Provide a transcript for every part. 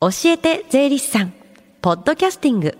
教えて税理士さん。ポッドキャスティング。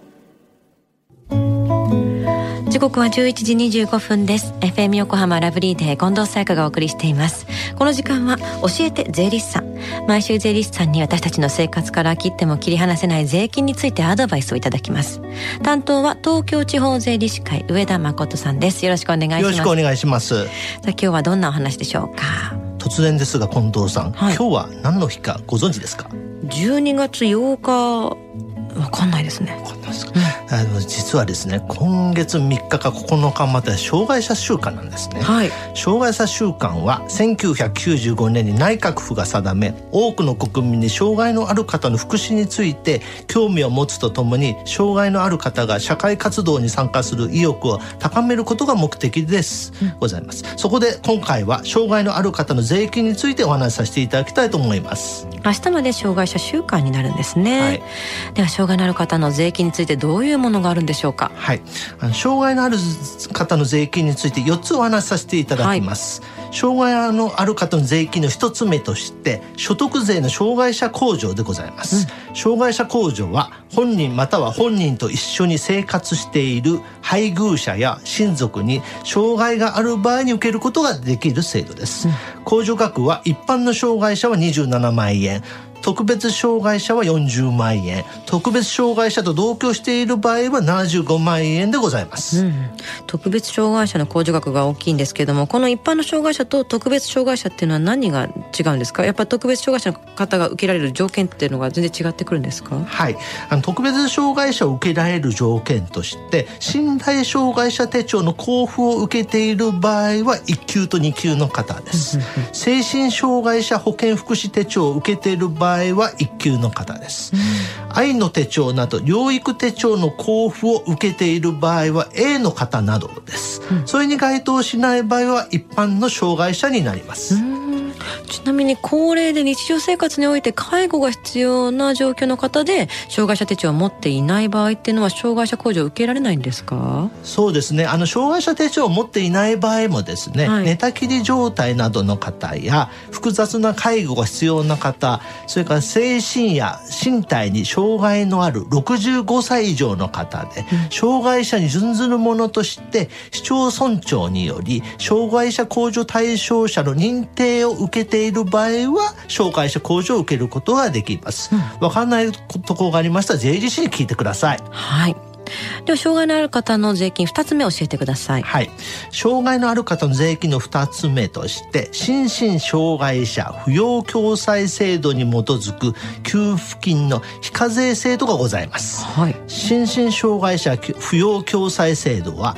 時刻は11時25分です。FM 横浜ラブリーデー近藤沙耶香がお送りしています。この時間は教えて税理士さん。毎週税理士さんに私たちの生活から切っても切り離せない税金についてアドバイスをいただきます。担当は東京地方税理士会上田誠さんです。よろしくお願いします。よろしくお願いします。さあ今日はどんなお話でしょうか？突然ですが近藤さん、はい。今日は何の日かご存知ですか？12月8日。わかんないですね。わかんないですか、あの実はですね今月3日か9日までは障害者週間なんですね、はい。障害者週間は1995年に内閣府が定め多くの国民に障害のある方の福祉について興味を持つとともに障害のある方が社会活動に参加する意欲を高めることが目的です、ございます。そこで今回は障害のある方の税金についてお話しさせていただきたいと思います。明日まで障害者週間になるんですね、はい。では障害のある方の税金についてどういうものがあるんでしょうか？はい、あの障害のある方の税金について4つお話しさせていただきます、障害のある方の税金の1つ目として所得税の障害者控除でございます、障害者控除は本人または本人と一緒に生活している配偶者や親族に障害がある場合に受けることができる制度です、控除額は一般の障害者は27万円特別障害者は40万円。特別障害者と同居している場合は75万円でございます、うん、特別障害者の控除額が大きいんですけれどもこの一般の障害者と特別障害者っていうのは何が違うんですか？やっぱり特別障害者の方が受けられる条件っていうのが全然違ってくるんですか？はい、あの特別障害者を受けられる条件として身体障害者手帳の交付を受けている場合は1級と2級の方です。精神障害者保健福祉手帳を受けている場合は1級の方です、愛の手帳など療育手帳の交付を受けている場合は A の方などです、それに該当しない場合は一般の障害者になります、ちなみに高齢で日常生活において介護が必要な状況の方で障害者手帳を持っていない場合っていうのは障害者控除を受けられないんですか？そうですね。あの障害者手帳を持っていない場合もですね、はい。寝たきり状態などの方や複雑な介護が必要な方それから精神や身体に障害のある65歳以上の方で、障害者に準ずるものとして市町村長により障害者控除対象者の認定を受けている場合は障害者控除を受けることができます。わ、かんないところがありましたら税理士に聞いてください。はいでは障害のある方の税金2つ目教えてくださいはい。障害のある方の税金の2つ目として、心身障害者扶養共済制度に基づく給付金の非課税制度がございます。はい心身障害者扶養共済制度は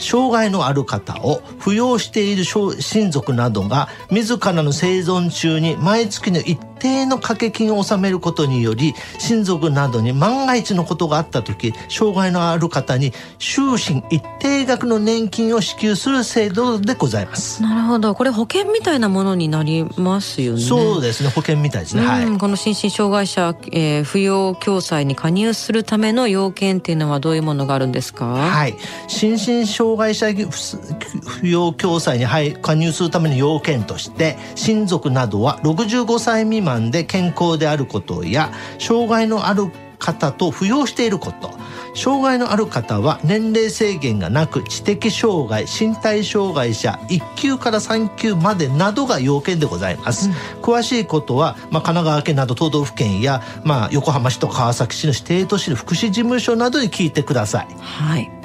障害のある方を扶養している親族などが自らの生存中に毎月の一定の掛け金を納めることにより親族などに万が一のことがあった時障害のある方に終身一定額の年金を支給する制度でございます。なるほどこれ保険みたいなものになりますよねそうですね保険みたいですね。はい。うんこの心身障害者、えー扶養共済に加入するための要件っていうのはどういうものがあるんですか？はい、心身障害者扶養共済に入加入するための要件として親族などは65歳未満で健康であることや障害のある方と扶養していること。障害のある方は年齢制限がなく知的障害身体障害者1級から3級までなどが要件でございます、詳しいことは、まあ、神奈川県など都道府県や、まあ、横浜市と川崎市の指定都市の福祉事務所などに聞いてください。はい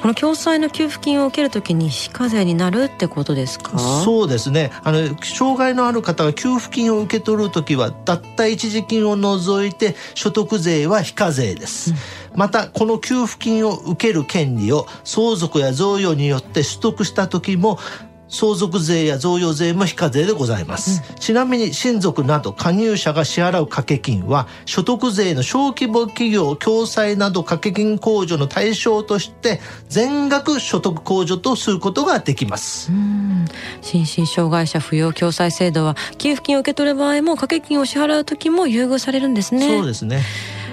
この共済の給付金を受けるときに非課税になるってことですか？そうですね。あの障害のある方が給付金を受け取るときはたった一時金を除いて所得税は非課税です、またこの給付金を受ける権利を相続や贈与によって取得した時も相続税や贈与税も非課税でございます、ちなみに親族など加入者が支払う掛け金は所得税の小規模企業共済など掛け金控除の対象として全額所得控除とすることができます、心身障害者扶養共済制度は給付金を受け取る場合も掛け金を支払う時も優遇されるんですね。そうですね。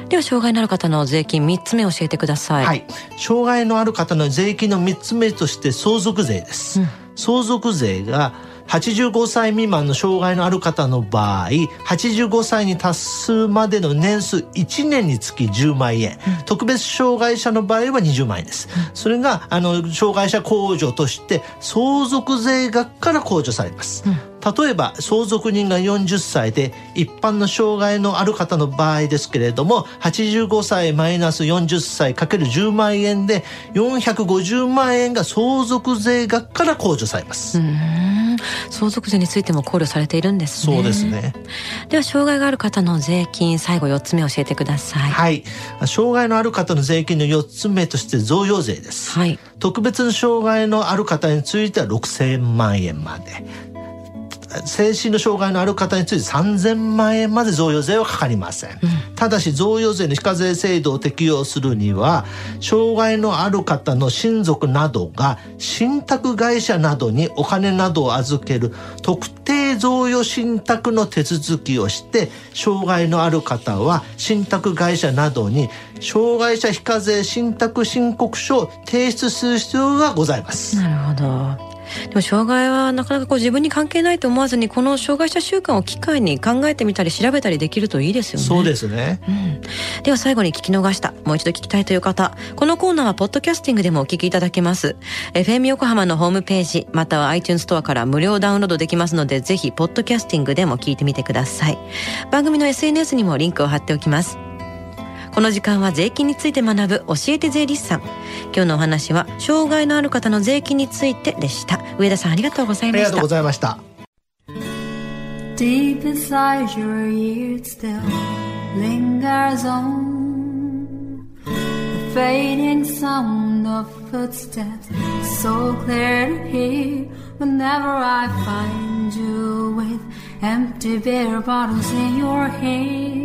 では障害のある方の税金3つ目教えてください、はい、障害のある方の税金の3つ目として相続税です、相続税が85歳未満の障害のある方の場合85歳に達すまでの年数1年につき10万円、うん、特別障害者の場合は20万円です、うん、それがあの障害者控除として相続税額から控除されます、うん例えば相続人が40歳で一般の障害のある方の場合ですけれども85歳マイナス40歳かける10万円で450万円が相続税額から控除されます。相続税についても考慮されているんですね。そうですね。では障害がある方の税金最後4つ目教えてください。はい。障害のある方の税金の4つ目として贈与税です。はい。特別な障害のある方については6000万円まで。精神の障害のある方について3000万円まで贈与税はかかりません、うん、ただし贈与税の非課税制度を適用するには障害のある方の親族などが信託会社などにお金などを預ける特定贈与信託の手続きをして障害のある方は信託会社などに障害者非課税信託申告書を提出する必要がございます。なるほどでも障害はなかなかこう自分に関係ないと思わずにこの障害者週間を機会に考えてみたり調べたりできるといいですよね。そうですね、うん、では最後に聞き逃したもう一度聞きたいという方。このコーナーはポッドキャスティングでもお聞きいただけます。FM 横浜のホームページまたは iTunes ストアから無料ダウンロードできますのでぜひポッドキャスティングでも聞いてみてください。番組の SNS にもリンクを貼っておきますこの時間は税金について学ぶ教えて税理士さん今日のお話は障害のある方の税金についてでした上田さんありがとうございましたありがとうございました Deep inside your ears still lingers on the fading sound of footsteps so clear to hear whenever I find you with empty beer bottles in your hand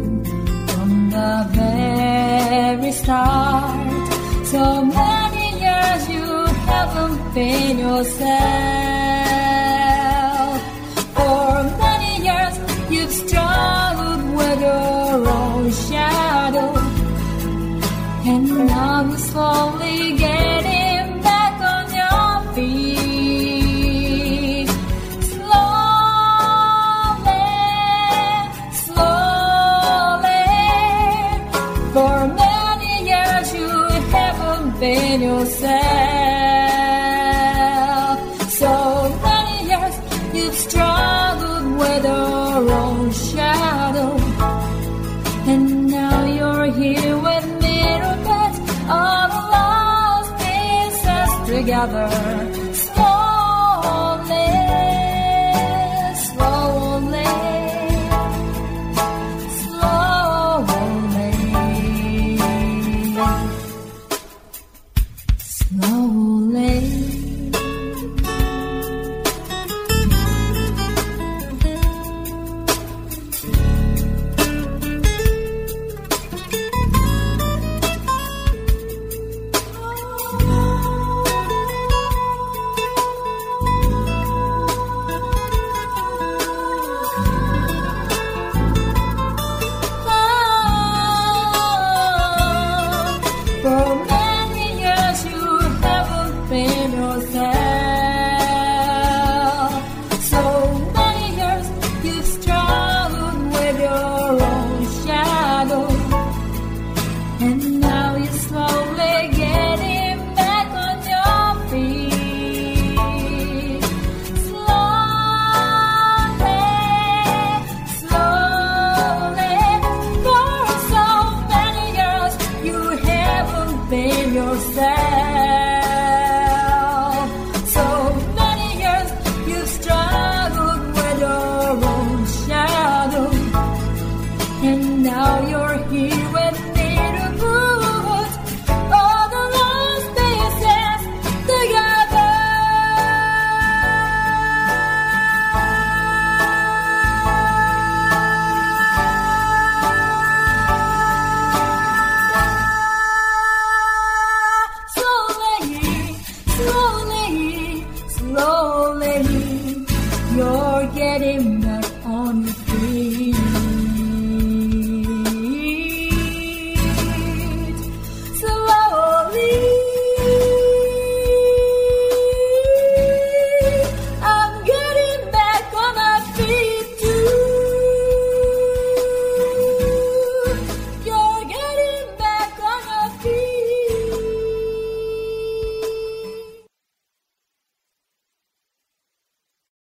the very start. So many years you haven't been yourself. Yourself. So many years you've struggled with your own shadow, and now you're here with me put all the lost pieces together.